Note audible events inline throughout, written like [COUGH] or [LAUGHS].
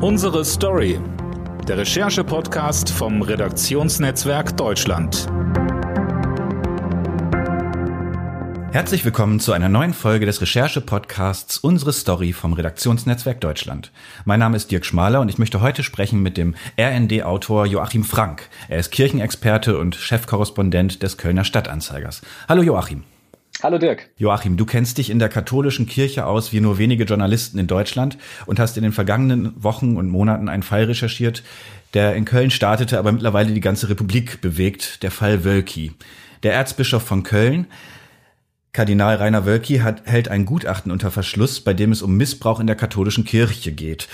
Unsere Story. Der Recherche-Podcast vom Redaktionsnetzwerk Deutschland. Herzlich willkommen zu einer neuen Folge des Recherche-Podcasts Unsere Story vom Redaktionsnetzwerk Deutschland. Mein Name ist Dirk Schmaler und ich möchte heute sprechen mit dem RND-Autor Joachim Frank. Er ist Kirchenexperte und Chefkorrespondent des Kölner Stadtanzeigers. Hallo Joachim. Hallo Dirk. Joachim, du kennst dich in der katholischen Kirche aus wie nur wenige Journalisten in Deutschland und hast in den vergangenen Wochen und Monaten einen Fall recherchiert, der in Köln startete, aber mittlerweile die ganze Republik bewegt, der Fall Wölki. Der Erzbischof von Köln, Kardinal Rainer Wölki, hat, hält ein Gutachten unter Verschluss, bei dem es um Missbrauch in der katholischen Kirche geht.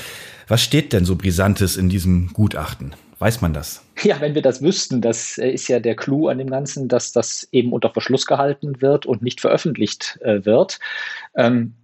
Was steht denn so Brisantes in diesem Gutachten? Weiß man das? [LAUGHS] Ja, wenn wir das wüssten, das äh, ist ja der Clou an dem Ganzen, dass das eben unter Verschluss gehalten wird und nicht veröffentlicht äh, wird. Ähm,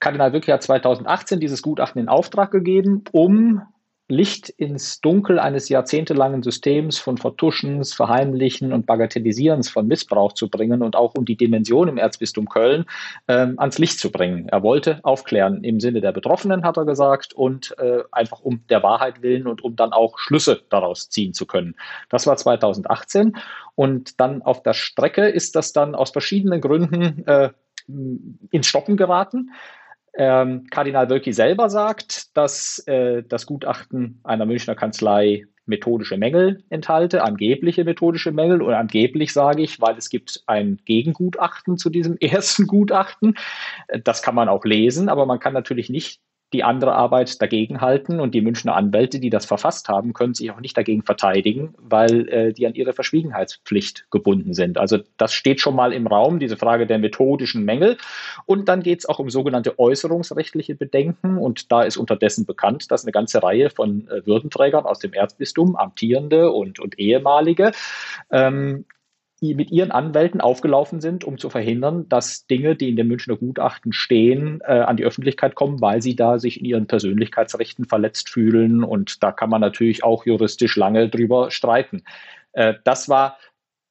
Kardinal Wücke hat 2018 dieses Gutachten in Auftrag gegeben, um Licht ins Dunkel eines jahrzehntelangen Systems von Vertuschens, Verheimlichen und Bagatellisierens von Missbrauch zu bringen und auch um die Dimension im Erzbistum Köln ähm, ans Licht zu bringen. Er wollte aufklären im Sinne der Betroffenen, hat er gesagt, und äh, einfach um der Wahrheit willen und um dann auch Schlüsse daraus ziehen zu können. Das war 2018 und dann auf der Strecke ist das dann aus verschiedenen Gründen äh, ins Stocken geraten. Ähm, Kardinal Wölki selber sagt, dass äh, das Gutachten einer Münchner Kanzlei methodische Mängel enthalte, angebliche methodische Mängel. Und angeblich sage ich, weil es gibt ein Gegengutachten zu diesem [LAUGHS] ersten Gutachten. Das kann man auch lesen, aber man kann natürlich nicht die andere Arbeit dagegen halten und die Münchner Anwälte, die das verfasst haben, können sich auch nicht dagegen verteidigen, weil äh, die an ihre Verschwiegenheitspflicht gebunden sind. Also das steht schon mal im Raum, diese Frage der methodischen Mängel. Und dann geht es auch um sogenannte äußerungsrechtliche Bedenken. Und da ist unterdessen bekannt, dass eine ganze Reihe von äh, Würdenträgern aus dem Erzbistum, amtierende und, und ehemalige, ähm, mit ihren Anwälten aufgelaufen sind, um zu verhindern, dass Dinge, die in dem Münchner Gutachten stehen, äh, an die Öffentlichkeit kommen, weil sie da sich in ihren Persönlichkeitsrechten verletzt fühlen. Und da kann man natürlich auch juristisch lange drüber streiten. Äh, das war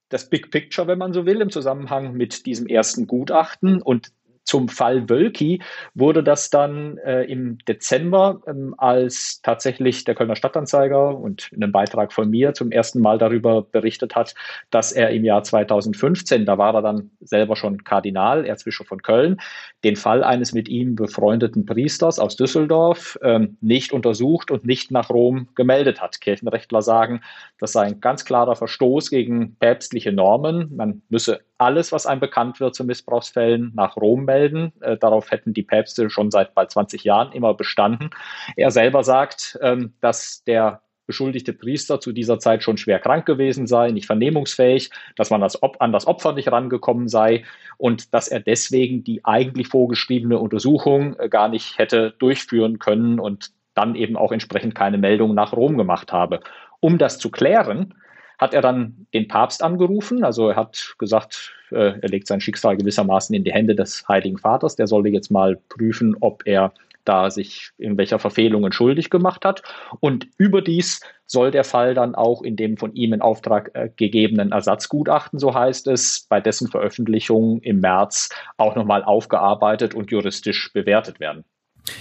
das Big Picture, wenn man so will, im Zusammenhang mit diesem ersten Gutachten. Und zum Fall Wölki wurde das dann äh, im Dezember, ähm, als tatsächlich der Kölner Stadtanzeiger und in einem Beitrag von mir zum ersten Mal darüber berichtet hat, dass er im Jahr 2015, da war er dann selber schon Kardinal, Erzbischof von Köln, den Fall eines mit ihm befreundeten Priesters aus Düsseldorf ähm, nicht untersucht und nicht nach Rom gemeldet hat. Kirchenrechtler sagen, das sei ein ganz klarer Verstoß gegen päpstliche Normen. Man müsse alles, was einem bekannt wird zu Missbrauchsfällen, nach Rom melden. Äh, darauf hätten die Päpste schon seit bald 20 Jahren immer bestanden. Er selber sagt, ähm, dass der beschuldigte Priester zu dieser Zeit schon schwer krank gewesen sei, nicht vernehmungsfähig, dass man das an das Opfer nicht rangekommen sei und dass er deswegen die eigentlich vorgeschriebene Untersuchung äh, gar nicht hätte durchführen können und dann eben auch entsprechend keine Meldung nach Rom gemacht habe. Um das zu klären, hat er dann den Papst angerufen. Also er hat gesagt, äh, er legt sein Schicksal gewissermaßen in die Hände des Heiligen Vaters. Der solle jetzt mal prüfen, ob er da sich in welcher Verfehlungen schuldig gemacht hat. Und überdies soll der Fall dann auch in dem von ihm in Auftrag äh, gegebenen Ersatzgutachten, so heißt es, bei dessen Veröffentlichung im März auch nochmal aufgearbeitet und juristisch bewertet werden.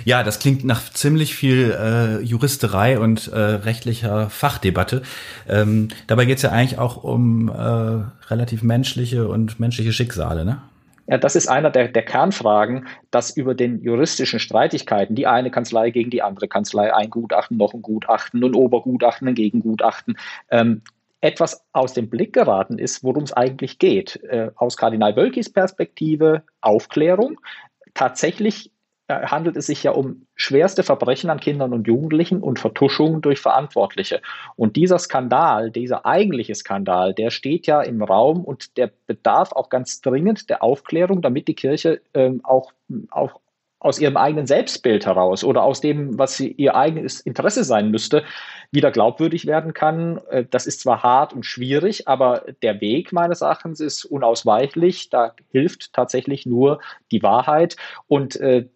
Ja, das klingt nach ziemlich viel äh, Juristerei und äh, rechtlicher Fachdebatte. Ähm, dabei geht es ja eigentlich auch um äh, relativ menschliche und menschliche Schicksale, ne? Ja, das ist einer der, der Kernfragen, dass über den juristischen Streitigkeiten, die eine Kanzlei gegen die andere Kanzlei, ein Gutachten, noch ein Gutachten, ein Obergutachten, ein Gegengutachten, ähm, etwas aus dem Blick geraten ist, worum es eigentlich geht. Äh, aus Kardinal Wölkis Perspektive Aufklärung. Tatsächlich handelt es sich ja um schwerste Verbrechen an Kindern und Jugendlichen und Vertuschungen durch Verantwortliche. Und dieser Skandal, dieser eigentliche Skandal, der steht ja im Raum und der bedarf auch ganz dringend der Aufklärung, damit die Kirche ähm, auch, auch aus ihrem eigenen Selbstbild heraus oder aus dem, was ihr eigenes Interesse sein müsste, wieder glaubwürdig werden kann. Äh, das ist zwar hart und schwierig, aber der Weg meines Erachtens ist unausweichlich. Da hilft tatsächlich nur die Wahrheit. Und äh,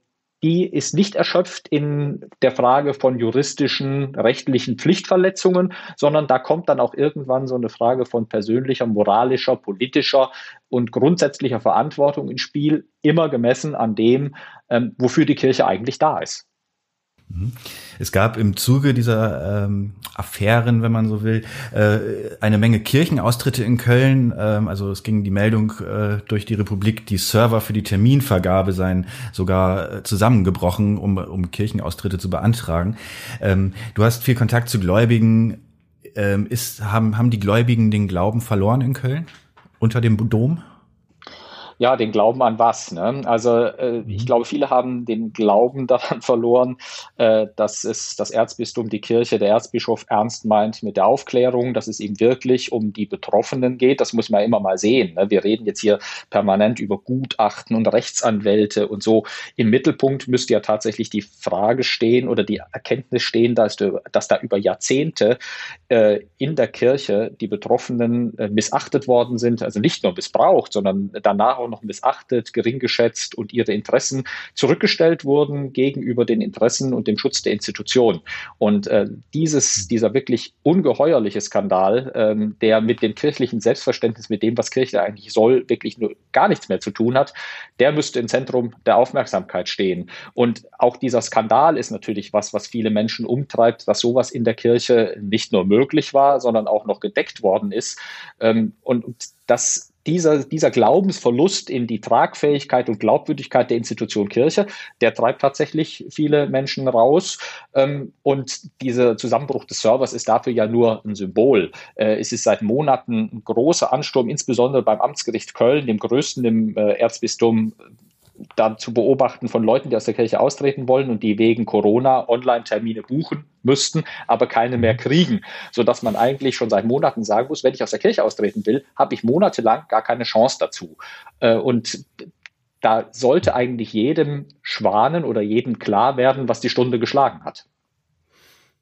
die ist nicht erschöpft in der Frage von juristischen, rechtlichen Pflichtverletzungen, sondern da kommt dann auch irgendwann so eine Frage von persönlicher, moralischer, politischer und grundsätzlicher Verantwortung ins Spiel, immer gemessen an dem, ähm, wofür die Kirche eigentlich da ist. Mhm. Es gab im Zuge dieser ähm, Affären, wenn man so will, äh, eine Menge Kirchenaustritte in Köln. Ähm, also es ging die Meldung äh, durch die Republik, die Server für die Terminvergabe seien sogar äh, zusammengebrochen, um, um Kirchenaustritte zu beantragen. Ähm, du hast viel Kontakt zu Gläubigen. Ähm, ist, haben, haben die Gläubigen den Glauben verloren in Köln unter dem Dom? Ja, den Glauben an was. Ne? Also äh, ich mhm. glaube, viele haben den Glauben [LAUGHS] daran verloren, äh, dass es das Erzbistum, die Kirche, der Erzbischof ernst meint mit der Aufklärung, dass es ihm wirklich um die Betroffenen geht. Das muss man immer mal sehen. Ne? Wir reden jetzt hier permanent über Gutachten und Rechtsanwälte und so. Im Mittelpunkt müsste ja tatsächlich die Frage stehen oder die Erkenntnis stehen, dass, dass da über Jahrzehnte äh, in der Kirche die Betroffenen äh, missachtet worden sind, also nicht nur missbraucht, sondern danach auch noch missachtet, gering geschätzt und ihre Interessen zurückgestellt wurden gegenüber den Interessen und dem Schutz der Institution. Und äh, dieses, dieser wirklich ungeheuerliche Skandal, ähm, der mit dem kirchlichen Selbstverständnis, mit dem, was Kirche eigentlich soll, wirklich nur gar nichts mehr zu tun hat, der müsste im Zentrum der Aufmerksamkeit stehen. Und auch dieser Skandal ist natürlich was, was viele Menschen umtreibt, dass sowas in der Kirche nicht nur möglich war, sondern auch noch gedeckt worden ist. Ähm, und das dieser, dieser Glaubensverlust in die Tragfähigkeit und Glaubwürdigkeit der Institution Kirche, der treibt tatsächlich viele Menschen raus. Ähm, und dieser Zusammenbruch des Servers ist dafür ja nur ein Symbol. Äh, es ist seit Monaten ein großer Ansturm, insbesondere beim Amtsgericht Köln, dem größten im äh, Erzbistum dann zu beobachten von Leuten, die aus der Kirche austreten wollen und die wegen Corona Online-Termine buchen müssten, aber keine mehr kriegen, sodass man eigentlich schon seit Monaten sagen muss, wenn ich aus der Kirche austreten will, habe ich monatelang gar keine Chance dazu. Äh, und da sollte eigentlich jedem Schwanen oder jedem klar werden, was die Stunde geschlagen hat.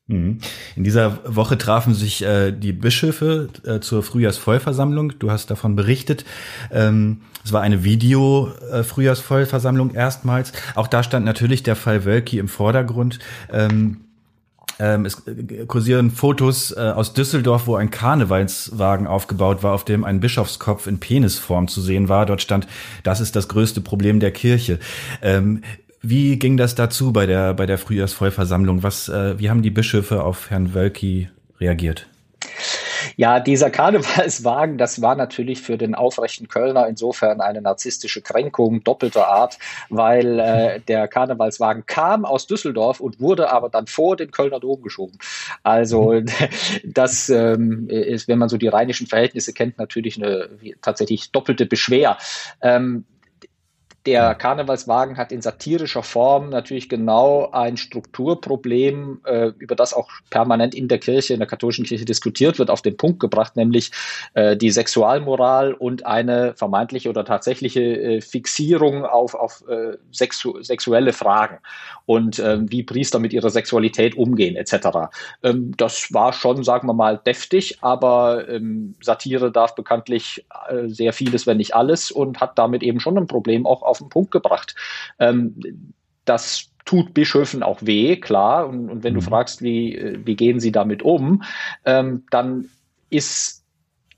Mhm. In dieser Woche trafen sich äh, die Bischöfe äh, zur Frühjahrsvollversammlung. Du hast davon berichtet. Ähm, es war eine Video-Frühjahrsvollversammlung äh, erstmals. Auch da stand natürlich der Fall Wölki im Vordergrund. Ähm, ähm, es äh, kursieren Fotos äh, aus Düsseldorf, wo ein Karnevalswagen aufgebaut war, auf dem ein Bischofskopf in Penisform zu sehen war. Dort stand, das ist das größte Problem der Kirche. Ähm, wie ging das dazu bei der, bei der Frühjahrsvollversammlung? Was, äh, wie haben die Bischöfe auf Herrn Wölki reagiert? Ja, dieser Karnevalswagen, das war natürlich für den aufrechten Kölner insofern eine narzisstische Kränkung doppelter Art, weil äh, der Karnevalswagen kam aus Düsseldorf und wurde aber dann vor den Kölner Dom geschoben. Also [LAUGHS] das ähm, ist, wenn man so die rheinischen Verhältnisse kennt, natürlich eine tatsächlich doppelte Beschwer. Ähm, der Karnevalswagen hat in satirischer Form natürlich genau ein Strukturproblem, äh, über das auch permanent in der Kirche, in der katholischen Kirche diskutiert wird, auf den Punkt gebracht, nämlich äh, die Sexualmoral und eine vermeintliche oder tatsächliche äh, Fixierung auf, auf äh, sexu sexuelle Fragen und ähm, wie Priester mit ihrer Sexualität umgehen etc. Ähm, das war schon, sagen wir mal, deftig, aber ähm, Satire darf bekanntlich äh, sehr vieles, wenn nicht alles und hat damit eben schon ein Problem auch auf den Punkt gebracht. Ähm, das tut Bischöfen auch weh, klar. Und, und wenn mhm. du fragst, wie, äh, wie gehen sie damit um, ähm, dann ist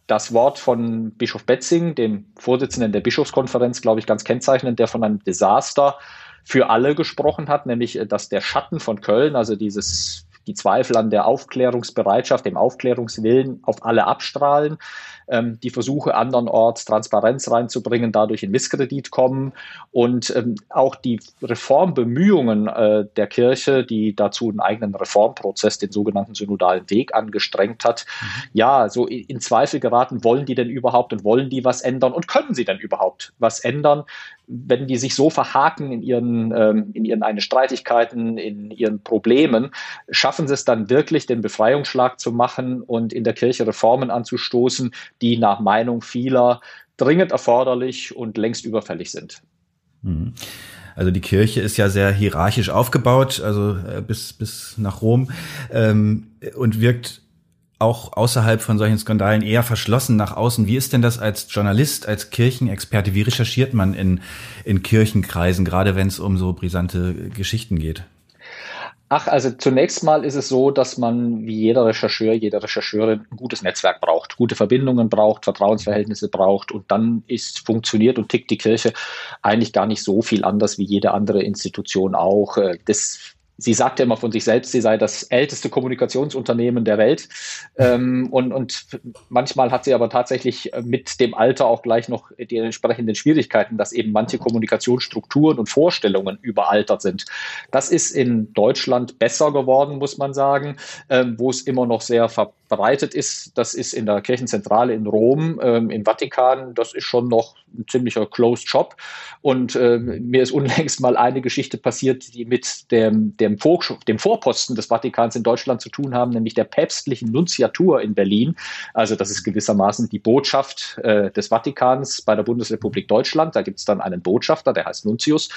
das Wort von Bischof Betzing, dem Vorsitzenden der Bischofskonferenz, glaube ich, ganz kennzeichnend, der von einem Desaster für alle gesprochen hat, nämlich äh, dass der Schatten von Köln, also dieses die Zweifel an der Aufklärungsbereitschaft, dem Aufklärungswillen auf alle abstrahlen, ähm, die Versuche andernorts Transparenz reinzubringen, dadurch in Misskredit kommen. Und ähm, auch die Reformbemühungen äh, der Kirche, die dazu einen eigenen Reformprozess, den sogenannten synodalen Weg angestrengt hat, mhm. ja, so in, in Zweifel geraten, wollen die denn überhaupt und wollen die was ändern? Und können sie denn überhaupt was ändern, wenn die sich so verhaken in ihren, ähm, in ihren eine Streitigkeiten, in ihren Problemen, schaffen sie es dann wirklich, den Befreiungsschlag zu machen und in der Kirche Reformen anzustoßen, die nach Meinung vieler dringend erforderlich und längst überfällig sind. Mhm. Also die Kirche ist ja sehr hierarchisch aufgebaut, also äh, bis, bis nach Rom ähm, und wirkt auch außerhalb von solchen Skandalen eher verschlossen nach außen. Wie ist denn das als Journalist, als Kirchenexperte? Wie recherchiert man in, in Kirchenkreisen, gerade wenn es um so brisante Geschichten geht? Ach, also zunächst mal ist es so, dass man wie jeder Rechercheur, jede Rechercheurin ein gutes Netzwerk braucht, gute Verbindungen braucht, Vertrauensverhältnisse braucht und dann ist funktioniert und tickt die Kirche eigentlich gar nicht so viel anders wie jede andere Institution auch. Äh, das sie sagt ja immer von sich selbst, sie sei das älteste Kommunikationsunternehmen der Welt. Ähm, und, und manchmal hat sie aber tatsächlich mit dem Alter auch gleich noch die entsprechenden Schwierigkeiten, dass eben manche Kommunikationsstrukturen und Vorstellungen überaltert sind. Das ist in Deutschland besser geworden, muss man sagen, ähm, wo es immer noch sehr verbreitet ist. Das ist in der Kirchenzentrale in Rom, ähm, im Vatikan. Das ist schon noch ein ziemlicher Closed Shop. Und äh, mir ist unlängst mal eine Geschichte passiert, die mit dem, dem, Vor dem Vorposten des Vatikans in Deutschland zu tun haben, nämlich der päpstlichen Nunziatur in Berlin. Also das ist gewissermaßen die Botschaft äh, des Vatikans bei der Bundesrepublik Deutschland. Da gibt es dann einen Botschafter, der heißt Nuntius.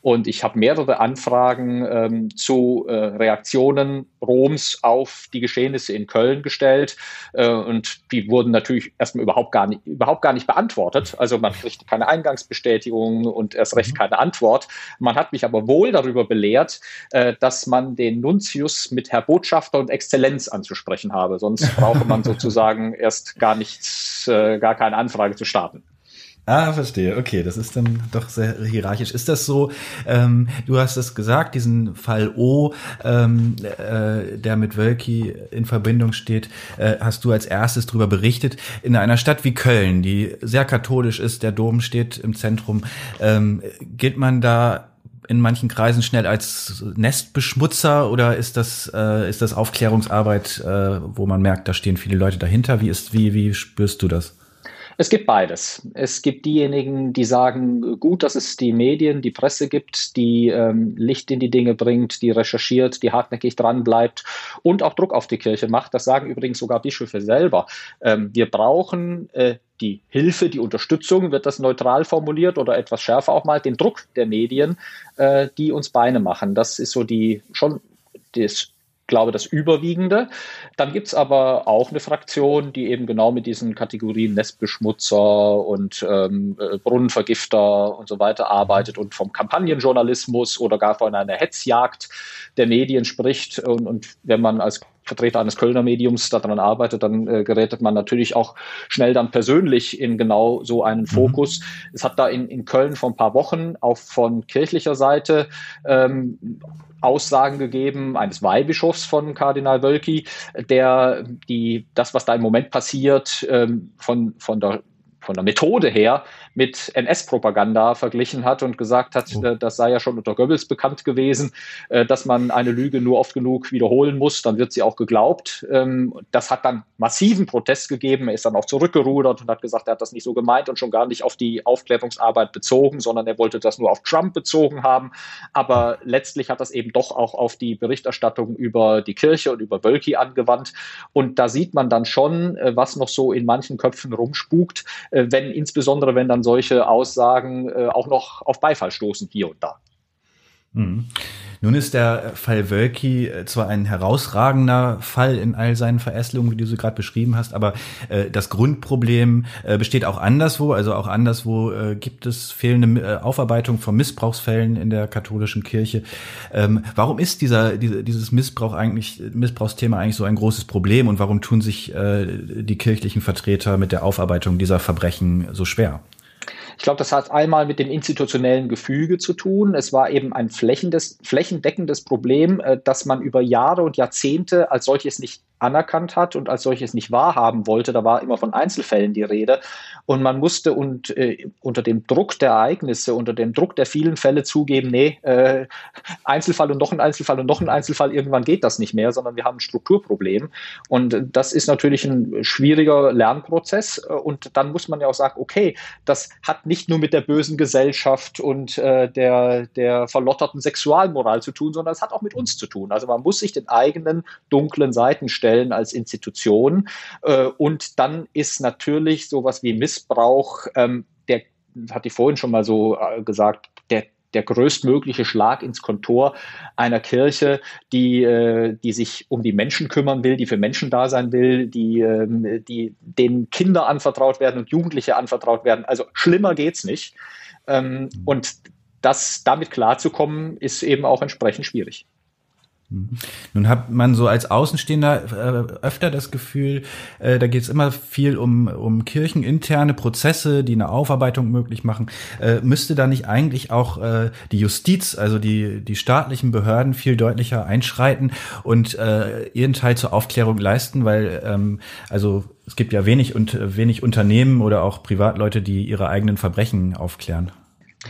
Und ich habe mehrere Anfragen ähm, zu äh, Reaktionen Roms auf die Geschehnisse in Köln gestellt. Äh, und die wurden natürlich erstmal überhaupt gar nicht, überhaupt gar nicht beantwortet. Also man kriegt keine Eingangsbestätigung und erst recht mhm. keine Antwort. Man hat mich aber wohl darüber belehrt, äh, dass man den Nuntius mit Herr Botschafter und Exzellenz anzusprechen habe. Sonst brauche man [LAUGHS] sozusagen erst gar nichts, äh, gar keine Anfrage zu starten. Ah, verstehe. Okay, das ist dann doch sehr hierarchisch. Ist das so? Ähm, du hast es gesagt, diesen Fall O, ähm, äh, der mit Wölki in Verbindung steht, äh, hast du als erstes darüber berichtet. In einer Stadt wie Köln, die sehr katholisch ist, der Dom steht im Zentrum, ähm, gilt man da in manchen Kreisen schnell als Nestbeschmutzer oder ist das äh, ist das Aufklärungsarbeit, äh, wo man merkt, da stehen viele Leute dahinter? Wie ist wie wie spürst du das? Es gibt beides. Es gibt diejenigen, die sagen, gut, dass es die Medien, die Presse gibt, die ähm, Licht in die Dinge bringt, die recherchiert, die hartnäckig dran bleibt und auch Druck auf die Kirche macht. Das sagen übrigens sogar Bischöfe selber. Ähm, wir brauchen äh, die Hilfe, die Unterstützung, wird das neutral formuliert oder etwas schärfer auch mal, den Druck der Medien, äh, die uns Beine machen. Das ist so die schon das glaube, das Überwiegende. Dann gibt es aber auch eine Fraktion, die eben genau mit diesen Kategorien Nestbeschmutzer und ähm, äh, Brunnenvergifter und so weiter arbeitet und vom Kampagnenjournalismus oder gar von einer Hetzjagd der Medien spricht. Und, und wenn man als Vertreter eines Kölner Mediums daran arbeitet, dann äh, gerätet man natürlich auch schnell dann persönlich in genau so einen mhm. Fokus. Mhm. Es hat da in, in Köln vor ein paar Wochen auch von kirchlicher Seite ähm, Aussagen gegeben eines Weihbischofs von Kardinal Wölki, der die, das, was da im Moment passiert, ähm, von, von der von der Methode her mit NS-Propaganda verglichen hat und gesagt hat, oh. das sei ja schon unter Goebbels bekannt gewesen, äh, dass man eine Lüge nur oft genug wiederholen muss, dann wird sie auch geglaubt. Ähm, das hat dann massiven Protest gegeben. Er ist dann auch zurückgerudert und hat gesagt, er hat das nicht so gemeint und schon gar nicht auf die Aufklärungsarbeit bezogen, sondern er wollte das nur auf Trump bezogen haben. Aber letztlich hat das eben doch auch auf die Berichterstattung über die Kirche und über Wölki angewandt. Und da sieht man dann schon, äh, was noch so in manchen Köpfen rumspukt äh, wenn insbesondere wenn dann solche Aussagen äh, auch noch auf Beifall stoßen hier und da. Mhm. Nun ist der Fall Wölki äh, zwar ein herausragender Fall in all seinen Verästelungen, wie du sie gerade beschrieben hast, aber äh, das Grundproblem äh, besteht auch anderswo. Also auch anderswo äh, gibt es fehlende äh, Aufarbeitung von Missbrauchsfällen in der katholischen Kirche. Ähm, warum ist dieser, diese, dieses Missbrauch eigentlich, Missbrauchsthema eigentlich so ein großes Problem und warum tun sich äh, die kirchlichen Vertreter mit der Aufarbeitung dieser Verbrechen so schwer? Ich glaube, das hat einmal mit dem institutionellen Gefüge zu tun. Es war eben ein flächendeckendes Problem, äh, dass man über Jahre und Jahrzehnte als solches nicht anerkannt hat und als solches nicht wahrhaben wollte. Da war immer von Einzelfällen die Rede. Und man musste und, äh, unter dem Druck der Ereignisse, unter dem Druck der vielen Fälle zugeben, nee, äh, Einzelfall und noch ein Einzelfall und noch ein Einzelfall, irgendwann geht das nicht mehr, sondern wir haben ein Strukturproblem. Und das ist natürlich ein schwieriger Lernprozess. Und dann muss man ja auch sagen, okay, das hat nicht nur mit der bösen Gesellschaft und äh, der, der verlotterten Sexualmoral zu tun, sondern es hat auch mit uns zu tun. Also man muss sich den eigenen dunklen Seiten stellen stellen als Institution. Äh, und dann ist natürlich sowas wie Missbrauch, ähm, der hatte ich vorhin schon mal so äh, gesagt, der der größtmögliche Schlag ins Kontor einer Kirche, die, äh, die sich um die Menschen kümmern will, die für Menschen da sein will, die, ähm, die denen Kinder anvertraut werden und Jugendliche anvertraut werden. Also schlimmer geht's nicht. Ähm, und das damit klarzukommen, ist eben auch entsprechend schwierig. Mhm. Nun hat man so als Außenstehender äh, öfter das Gefühl, äh, da geht es immer viel um, um kircheninterne Prozesse, die eine Aufarbeitung möglich machen. Äh, müsste da nicht eigentlich auch äh, die Justiz, also die, die staatlichen Behörden viel deutlicher einschreiten und äh, ihren Teil zur Aufklärung leisten? Weil ähm, also es gibt ja wenig und wenig Unternehmen oder auch Privatleute, die ihre eigenen Verbrechen aufklären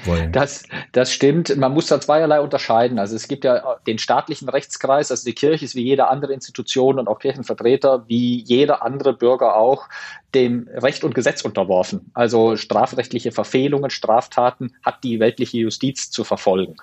wollen. Das, das stimmt. Man muss da zweierlei unterscheiden. Also es gibt ja den staatlichen Rechtskreis, also die Kirche ist wie jede andere Institution und auch Kirchenvertreter, wie jeder andere Bürger auch, dem Recht und Gesetz unterworfen. Also strafrechtliche Verfehlungen, Straftaten hat die weltliche Justiz zu verfolgen.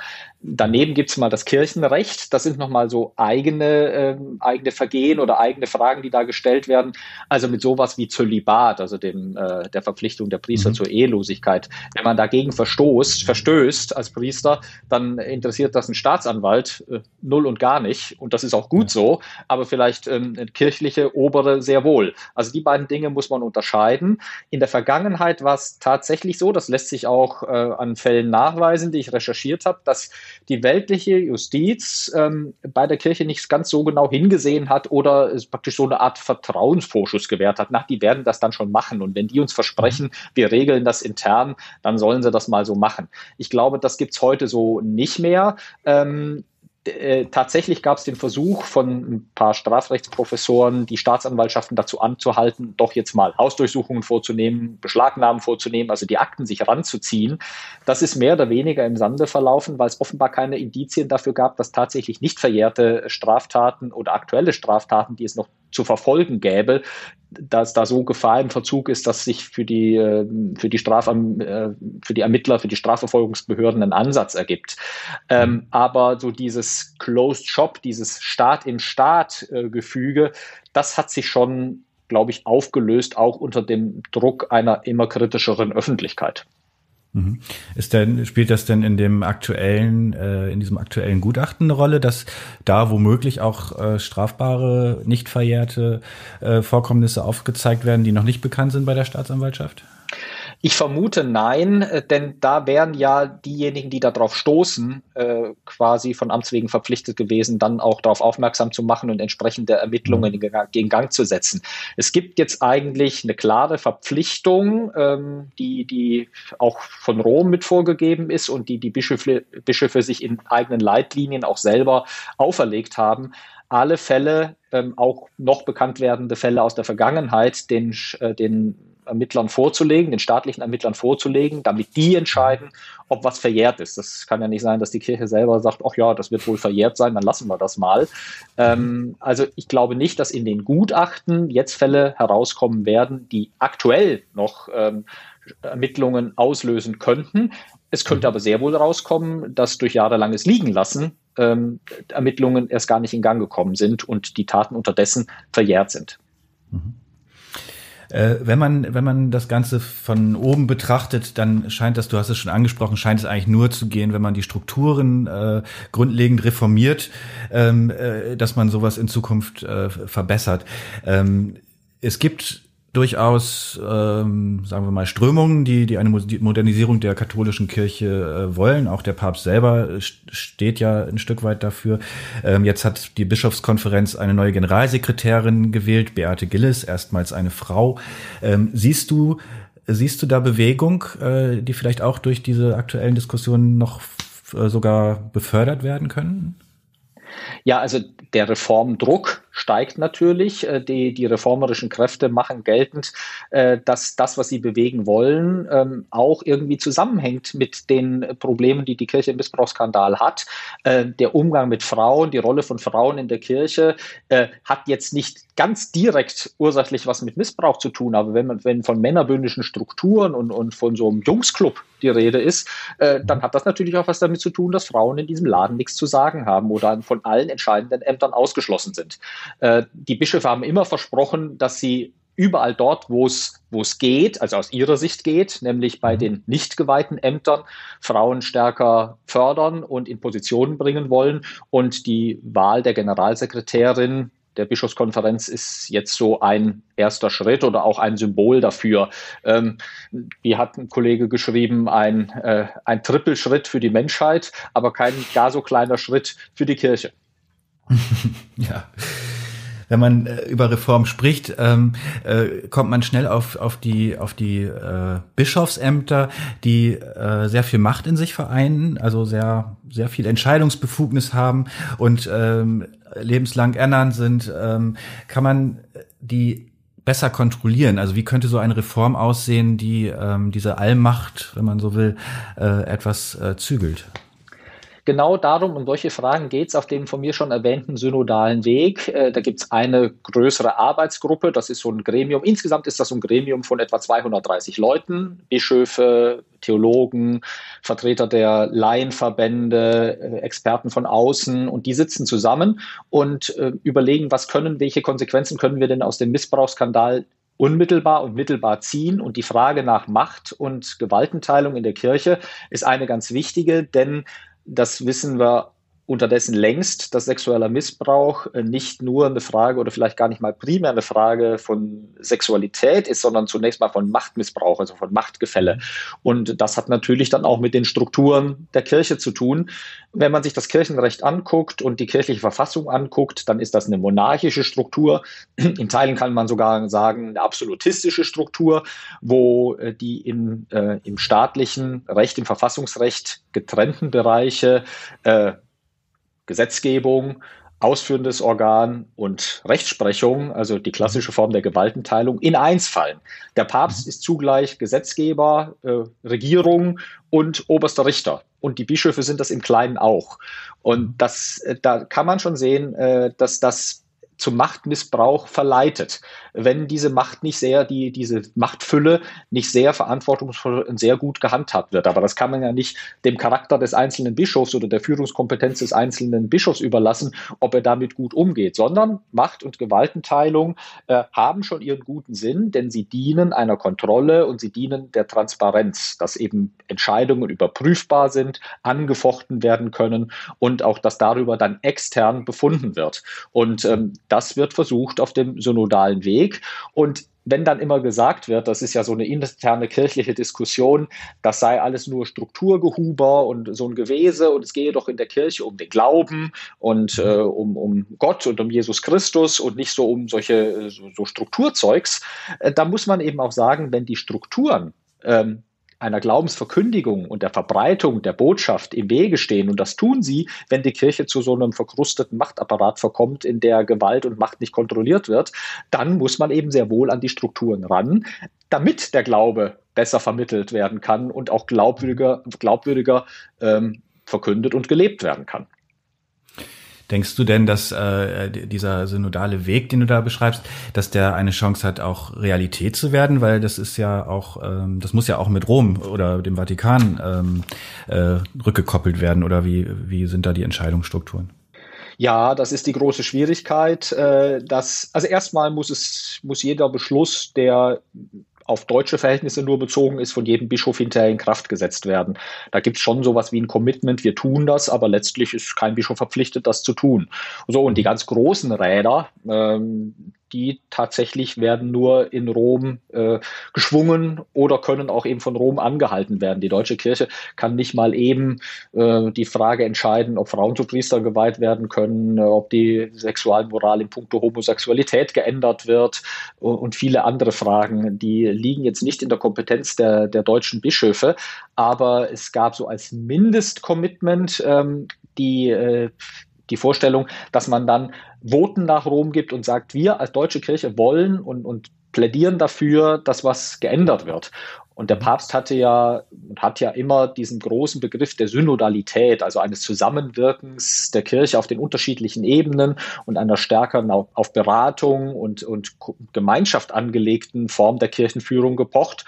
Daneben gibt es mal das Kirchenrecht. Das sind nochmal so eigene, äh, eigene Vergehen oder eigene Fragen, die da gestellt werden. Also mit sowas wie Zölibat, also dem, äh, der Verpflichtung der Priester mhm. zur Ehelosigkeit. Wenn man dagegen verstoßt, verstößt als Priester, dann interessiert das einen Staatsanwalt äh, null und gar nicht. Und das ist auch gut so, aber vielleicht ähm, kirchliche Obere sehr wohl. Also die beiden Dinge muss man man unterscheiden. In der Vergangenheit war es tatsächlich so, das lässt sich auch äh, an Fällen nachweisen, die ich recherchiert habe, dass die weltliche Justiz ähm, bei der Kirche nicht ganz so genau hingesehen hat oder es praktisch so eine Art Vertrauensvorschuss gewährt hat. Nach, die werden das dann schon machen. Und wenn die uns versprechen, wir regeln das intern, dann sollen sie das mal so machen. Ich glaube, das gibt es heute so nicht mehr. Ähm, äh, tatsächlich gab es den Versuch von ein paar Strafrechtsprofessoren, die Staatsanwaltschaften dazu anzuhalten, doch jetzt mal Hausdurchsuchungen vorzunehmen, Beschlagnahmen vorzunehmen, also die Akten sich ranzuziehen. Das ist mehr oder weniger im Sande verlaufen, weil es offenbar keine Indizien dafür gab, dass tatsächlich nicht verjährte Straftaten oder aktuelle Straftaten, die es noch zu verfolgen gäbe, dass da so Gefahr im Verzug ist, dass sich für die, ähm, für die, Straf, äh, für die Ermittler, für die Strafverfolgungsbehörden ein Ansatz ergibt. Ähm, aber so dieses Closed Shop, dieses Staat-in-Staat-Gefüge, das hat sich schon, glaube ich, aufgelöst, auch unter dem Druck einer immer kritischeren Öffentlichkeit. Mhm. Ist denn, spielt das denn in dem aktuellen, äh, in diesem aktuellen Gutachten eine Rolle, dass da womöglich auch äh, strafbare, nicht verjährte äh, Vorkommnisse aufgezeigt werden, die noch nicht bekannt sind bei der Staatsanwaltschaft? Ich vermute nein, äh, denn da wären ja diejenigen, die darauf stoßen, äh, quasi von Amts wegen verpflichtet gewesen, dann auch darauf aufmerksam zu machen und entsprechende Ermittlungen mhm. in Gang zu setzen. Es gibt jetzt eigentlich eine klare Verpflichtung, ähm, die, die auch von Rom mit vorgegeben ist und die die Bischöfe, Bischöfe sich in eigenen Leitlinien auch selber auferlegt haben, alle Fälle, ähm, auch noch bekannt werdende Fälle aus der Vergangenheit, den, äh, den Ermittlern vorzulegen, den staatlichen Ermittlern vorzulegen, damit die entscheiden, ob was verjährt ist. Das kann ja nicht sein, dass die Kirche selber sagt, ach ja, das wird wohl verjährt sein, dann lassen wir das mal. Ähm, also ich glaube nicht, dass in den Gutachten jetzt Fälle herauskommen werden, die aktuell noch ähm, Ermittlungen auslösen könnten. Es könnte aber sehr wohl rauskommen, dass durch jahrelanges Liegenlassen ähm, Ermittlungen erst gar nicht in Gang gekommen sind und die Taten unterdessen verjährt sind. Mhm. Äh, wenn man, wenn man das Ganze von oben betrachtet, dann scheint das, du hast es schon angesprochen, scheint es eigentlich nur zu gehen, wenn man die Strukturen äh, grundlegend reformiert, ähm, äh, dass man sowas in Zukunft äh, verbessert. Ähm, es gibt durchaus, ähm, sagen wir mal, Strömungen, die, die eine Modernisierung der katholischen Kirche äh, wollen. Auch der Papst selber steht ja ein Stück weit dafür. Ähm, jetzt hat die Bischofskonferenz eine neue Generalsekretärin gewählt, Beate Gillis, erstmals eine Frau. Ähm, siehst du, siehst du da Bewegung, äh, die vielleicht auch durch diese aktuellen Diskussionen noch äh, sogar befördert werden können? Ja, also der Reformdruck steigt natürlich. Äh, die, die reformerischen Kräfte machen geltend, äh, dass das, was sie bewegen wollen, ähm, auch irgendwie zusammenhängt mit den Problemen, die die Kirche im Missbrauchsskandal hat. Äh, der Umgang mit Frauen, die Rolle von Frauen in der Kirche hat jetzt nicht ganz direkt ursächlich was mit Missbrauch zu tun, aber wenn man wenn von männerbündischen Strukturen und, und von so einem Jungsclub die Rede ist, dann hat das natürlich auch was damit zu tun, dass Frauen in diesem Laden nichts zu sagen haben oder von allen entscheidenden Ämtern ausgeschlossen sind. Äh, die Bischöfe haben immer versprochen, dass sie überall dort, wo es wo es geht, also aus ihrer Sicht geht, nämlich bei mhm. den nicht geweihten Ämtern, Frauen stärker fördern und in Positionen bringen wollen. Und die Wahl der Generalsekretärin der Bischofskonferenz ist jetzt so ein erster Schritt oder auch ein Symbol dafür. Ähm, wie hat ein Kollege geschrieben, ein, äh, ein Trippelschritt für die Menschheit, aber kein gar so kleiner Schritt für die Kirche. [LAUGHS] ja wenn man äh, über Reform spricht, ähm, äh, kommt man schnell auf, auf die, auf die äh, Bischofsämter, die äh, sehr viel Macht in sich vereinen, also sehr, sehr viel Entscheidungsbefugnis haben und ähm, lebenslang ernannt sind. Ähm, kann man die besser kontrollieren? Also wie könnte so eine Reform aussehen, die ähm, diese Allmacht, wenn man so will, äh, etwas äh, zügelt? Genau darum, um solche Fragen geht es auf dem von mir schon erwähnten synodalen Weg. Äh, da gibt es eine größere Arbeitsgruppe, das ist so ein Gremium. Insgesamt ist das so ein Gremium von etwa 230 Leuten, Bischöfe, Theologen, Vertreter der Laienverbände, äh, Experten von außen und die sitzen zusammen und äh, überlegen, was können, welche Konsequenzen können wir denn aus dem Missbrauchsskandal unmittelbar und mittelbar ziehen. Und die Frage nach Macht und Gewaltenteilung in der Kirche ist eine ganz wichtige, denn das wissen wir unterdessen längst, dass sexueller Missbrauch äh, nicht nur eine Frage oder vielleicht gar nicht mal primär eine Frage von Sexualität ist, sondern zunächst mal von Machtmissbrauch, also von Machtgefälle. Und das hat natürlich dann auch mit den Strukturen der Kirche zu tun. Wenn man sich das Kirchenrecht anguckt und die kirchliche Verfassung anguckt, dann ist das eine monarchische Struktur. [CLEARS THROAT] In Teilen kann man sogar sagen, eine absolutistische Struktur, wo äh, die in, äh, im staatlichen Recht, im Verfassungsrecht getrennten Bereiche äh, Gesetzgebung, ausführendes Organ und Rechtsprechung, also die klassische Form der Gewaltenteilung, in eins fallen. Der Papst mhm. ist zugleich Gesetzgeber, äh, Regierung und oberster Richter. Und die Bischöfe sind das im Kleinen auch. Und das, äh, da kann man schon sehen, äh, dass das zum Machtmissbrauch verleitet, wenn diese Macht nicht sehr, die, diese Machtfülle nicht sehr verantwortungsvoll und sehr gut gehandhabt wird. Aber das kann man ja nicht dem Charakter des einzelnen Bischofs oder der Führungskompetenz des einzelnen Bischofs überlassen, ob er damit gut umgeht, sondern Macht- und Gewaltenteilung äh, haben schon ihren guten Sinn, denn sie dienen einer Kontrolle und sie dienen der Transparenz, dass eben Entscheidungen überprüfbar sind, angefochten werden können und auch, dass darüber dann extern befunden wird. Und ähm, das wird versucht auf dem synodalen Weg. Und wenn dann immer gesagt wird, das ist ja so eine interne kirchliche Diskussion, das sei alles nur Strukturgehuber und so ein Gewese und es gehe doch in der Kirche um den Glauben und äh, um, um Gott und um Jesus Christus und nicht so um solche so, so Strukturzeugs, äh, da muss man eben auch sagen, wenn die Strukturen ähm, einer Glaubensverkündigung und der Verbreitung der Botschaft im Wege stehen. Und das tun sie, wenn die Kirche zu so einem verkrusteten Machtapparat verkommt, in der Gewalt und Macht nicht kontrolliert wird. Dann muss man eben sehr wohl an die Strukturen ran, damit der Glaube besser vermittelt werden kann und auch glaubwürdiger, glaubwürdiger ähm, verkündet und gelebt werden kann. Denkst du denn, dass äh, dieser synodale Weg, den du da beschreibst, dass der eine Chance hat, auch Realität zu werden? Weil das ist ja auch, ähm, das muss ja auch mit Rom oder dem Vatikan ähm, äh, rückgekoppelt werden. Oder wie, wie sind da die Entscheidungsstrukturen? Ja, das ist die große Schwierigkeit. Äh, dass, also erstmal muss es, muss jeder Beschluss, der auf deutsche Verhältnisse nur bezogen ist, von jedem Bischof hinterher in Kraft gesetzt werden. Da gibt es schon sowas wie ein Commitment, wir tun das, aber letztlich ist kein Bischof verpflichtet, das zu tun. So, und die ganz großen Räder, ähm, die tatsächlich werden nur in Rom äh, geschwungen oder können auch eben von Rom angehalten werden. Die deutsche Kirche kann nicht mal eben äh, die Frage entscheiden, ob Frauen zu Priestern geweiht werden können, äh, ob die Sexualmoral in puncto Homosexualität geändert wird und, viele andere Fragen. Die liegen jetzt nicht in der Kompetenz der, der deutschen Bischöfe, aber es gab so als Mindestcommitment ähm, die äh, die Vorstellung, dass man dann Voten nach Rom gibt und sagt, wir als deutsche Kirche wollen und, und plädieren dafür, dass was geändert wird. Und der Papst hatte ja hat ja immer diesen großen Begriff der Synodalität, also eines Zusammenwirkens der Kirche auf den unterschiedlichen Ebenen und einer stärkeren auf, auf Beratung und, und Gemeinschaft angelegten Form der Kirchenführung gepocht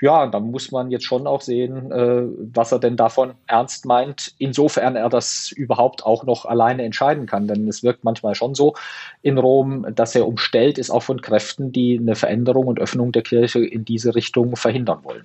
ja, da muss man jetzt schon auch sehen, äh, was er denn davon ernst meint, insofern er das überhaupt auch noch alleine entscheiden kann. Denn es wirkt manchmal schon so in Rom, dass er umstellt ist auch von Kräften, die eine Veränderung und Öffnung der Kirche in diese Richtung verhindern wollen.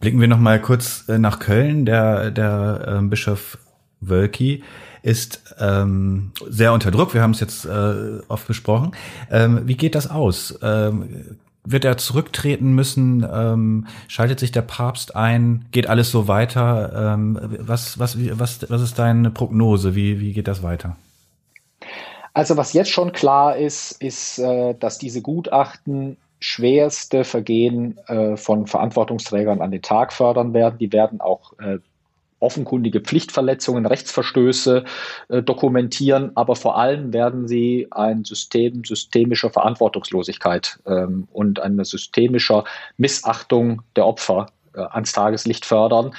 Blicken wir noch mal kurz äh, nach Köln. Der, der äh, Bischof Wölki ist ähm, sehr unter Druck. Wir haben es jetzt äh, oft besprochen. Ähm, wie geht das aus? Ähm, wird er zurücktreten müssen? Ähm, schaltet sich der Papst ein? Geht alles so weiter? Ähm, was, was, was, was ist deine Prognose? Wie, wie geht das weiter? Also was jetzt schon klar ist, ist, äh, dass diese Gutachten schwerste Vergehen äh, von Verantwortungsträgern an den Tag fördern werden. Die werden auch äh, offenkundige Pflichtverletzungen, Rechtsverstöße äh, dokumentieren, aber vor allem werden sie ein System systemischer Verantwortungslosigkeit ähm, und eine systemischer Missachtung der Opfer äh, ans Tageslicht fördern,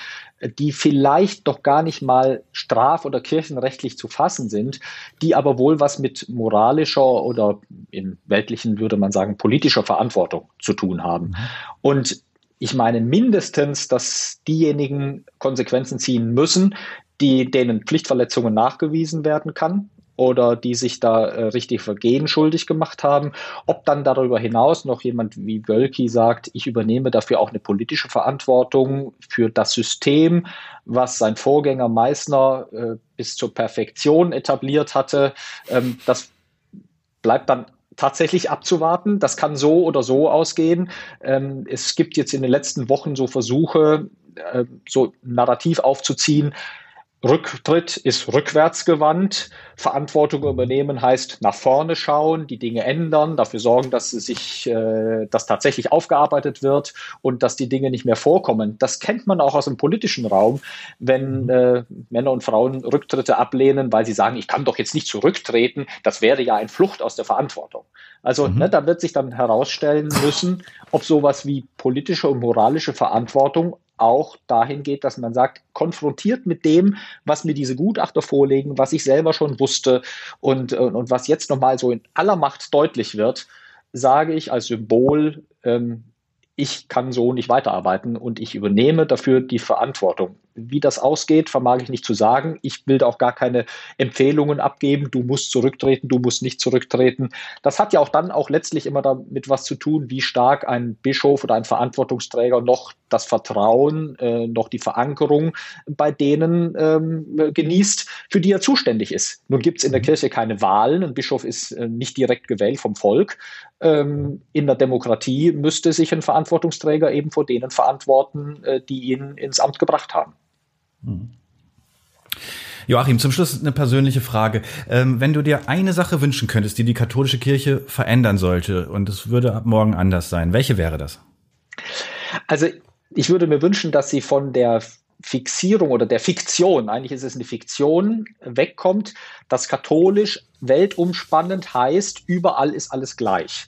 die vielleicht doch gar nicht mal straf- oder kirchenrechtlich zu fassen sind, die aber wohl was mit moralischer oder im weltlichen würde man sagen politischer Verantwortung zu tun haben. Mhm. Und ich meine mindestens, dass diejenigen Konsequenzen ziehen müssen, die denen Pflichtverletzungen nachgewiesen werden kann oder die sich da äh, richtig Vergehen schuldig gemacht haben. Ob dann darüber hinaus noch jemand wie Wölki sagt, ich übernehme dafür auch eine politische Verantwortung für das System, was sein Vorgänger Meissner äh, bis zur Perfektion etabliert hatte, ähm, das bleibt dann tatsächlich abzuwarten. Das kann so oder so ausgehen. Ähm, es gibt jetzt in den letzten Wochen so Versuche, äh, so narrativ aufzuziehen, Rücktritt ist rückwärtsgewandt. Verantwortung übernehmen heißt nach vorne schauen, die Dinge ändern, dafür sorgen, dass sich, äh, dass tatsächlich aufgearbeitet wird und dass die Dinge nicht mehr vorkommen. Das kennt man auch aus dem politischen Raum, wenn mhm. äh, Männer und Frauen Rücktritte ablehnen, weil sie sagen, ich kann doch jetzt nicht zurücktreten. Das wäre ja ein Flucht aus der Verantwortung. Also mhm. ne, da wird sich dann herausstellen müssen, ob sowas wie politische und moralische Verantwortung auch dahin geht, dass man sagt, konfrontiert mit dem, was mir diese Gutachter vorlegen, was ich selber schon wusste und, und, und was jetzt nochmal so in aller Macht deutlich wird, sage ich als Symbol, ähm, ich kann so nicht weiterarbeiten und ich übernehme dafür die Verantwortung. Wie das ausgeht, vermag ich nicht zu sagen. Ich will da auch gar keine Empfehlungen abgeben. Du musst zurücktreten, du musst nicht zurücktreten. Das hat ja auch dann auch letztlich immer damit was zu tun, wie stark ein Bischof oder ein Verantwortungsträger noch das Vertrauen, äh, noch die Verankerung bei denen ähm, genießt, für die er zuständig ist. Nun gibt es in der mhm. Kirche keine Wahlen. Ein Bischof ist äh, nicht direkt gewählt vom Volk. Ähm, in der Demokratie müsste sich ein Verantwortungsträger eben vor denen verantworten, äh, die ihn ins Amt gebracht haben. Mhm. Joachim, zum Schluss eine persönliche Frage. Ähm, wenn du dir eine Sache wünschen könntest, die die katholische Kirche verändern sollte und es würde ab morgen anders sein, welche wäre das? Also ich würde mir wünschen, dass sie von der Fixierung oder der Fiktion, eigentlich ist es eine Fiktion, wegkommt, dass katholisch weltumspannend heißt, überall ist alles gleich.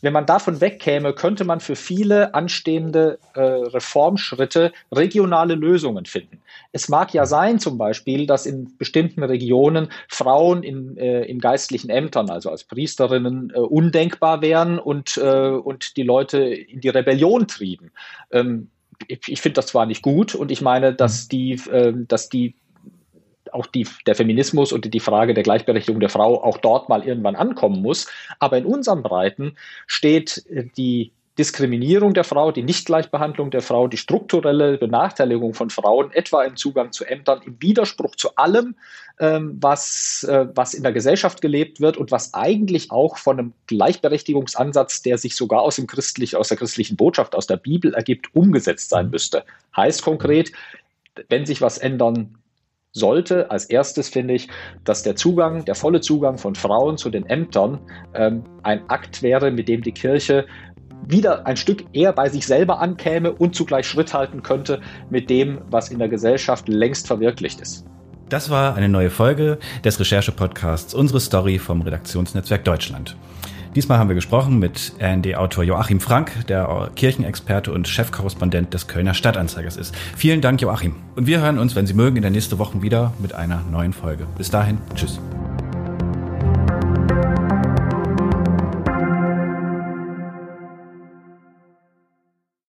Wenn man davon wegkäme, könnte man für viele anstehende äh, Reformschritte regionale Lösungen finden. Es mag ja sein, zum Beispiel, dass in bestimmten Regionen Frauen in, äh, in geistlichen Ämtern, also als Priesterinnen, äh, undenkbar wären und, äh, und die Leute in die Rebellion trieben. Ähm, ich, ich finde das zwar nicht gut und ich meine, dass mhm. die, äh, dass die auch die, der Feminismus und die Frage der Gleichberechtigung der Frau auch dort mal irgendwann ankommen muss. Aber in unseren Breiten steht äh, die Diskriminierung der Frau, die Nichtgleichbehandlung der Frau, die strukturelle Benachteiligung von Frauen, etwa im Zugang zu Ämtern, im Widerspruch zu allem, ähm, was, äh, was in der Gesellschaft gelebt wird und was eigentlich auch von einem Gleichberechtigungsansatz, der sich sogar aus, dem christlich, aus der christlichen Botschaft, aus der Bibel ergibt, umgesetzt sein müsste. Heißt konkret, wenn sich was ändern sollte, als erstes finde ich, dass der Zugang, der volle Zugang von Frauen zu den Ämtern ähm, ein Akt wäre, mit dem die Kirche wieder ein Stück eher bei sich selber ankäme und zugleich Schritt halten könnte mit dem, was in der Gesellschaft längst verwirklicht ist. Das war eine neue Folge des Recherche-Podcasts Unsere Story vom Redaktionsnetzwerk Deutschland. Diesmal haben wir gesprochen mit RND-Autor Joachim Frank, der Kirchenexperte und Chefkorrespondent des Kölner Stadtanzeigers ist. Vielen Dank, Joachim. Und wir hören uns, wenn Sie mögen, in der nächsten Woche wieder mit einer neuen Folge. Bis dahin, tschüss.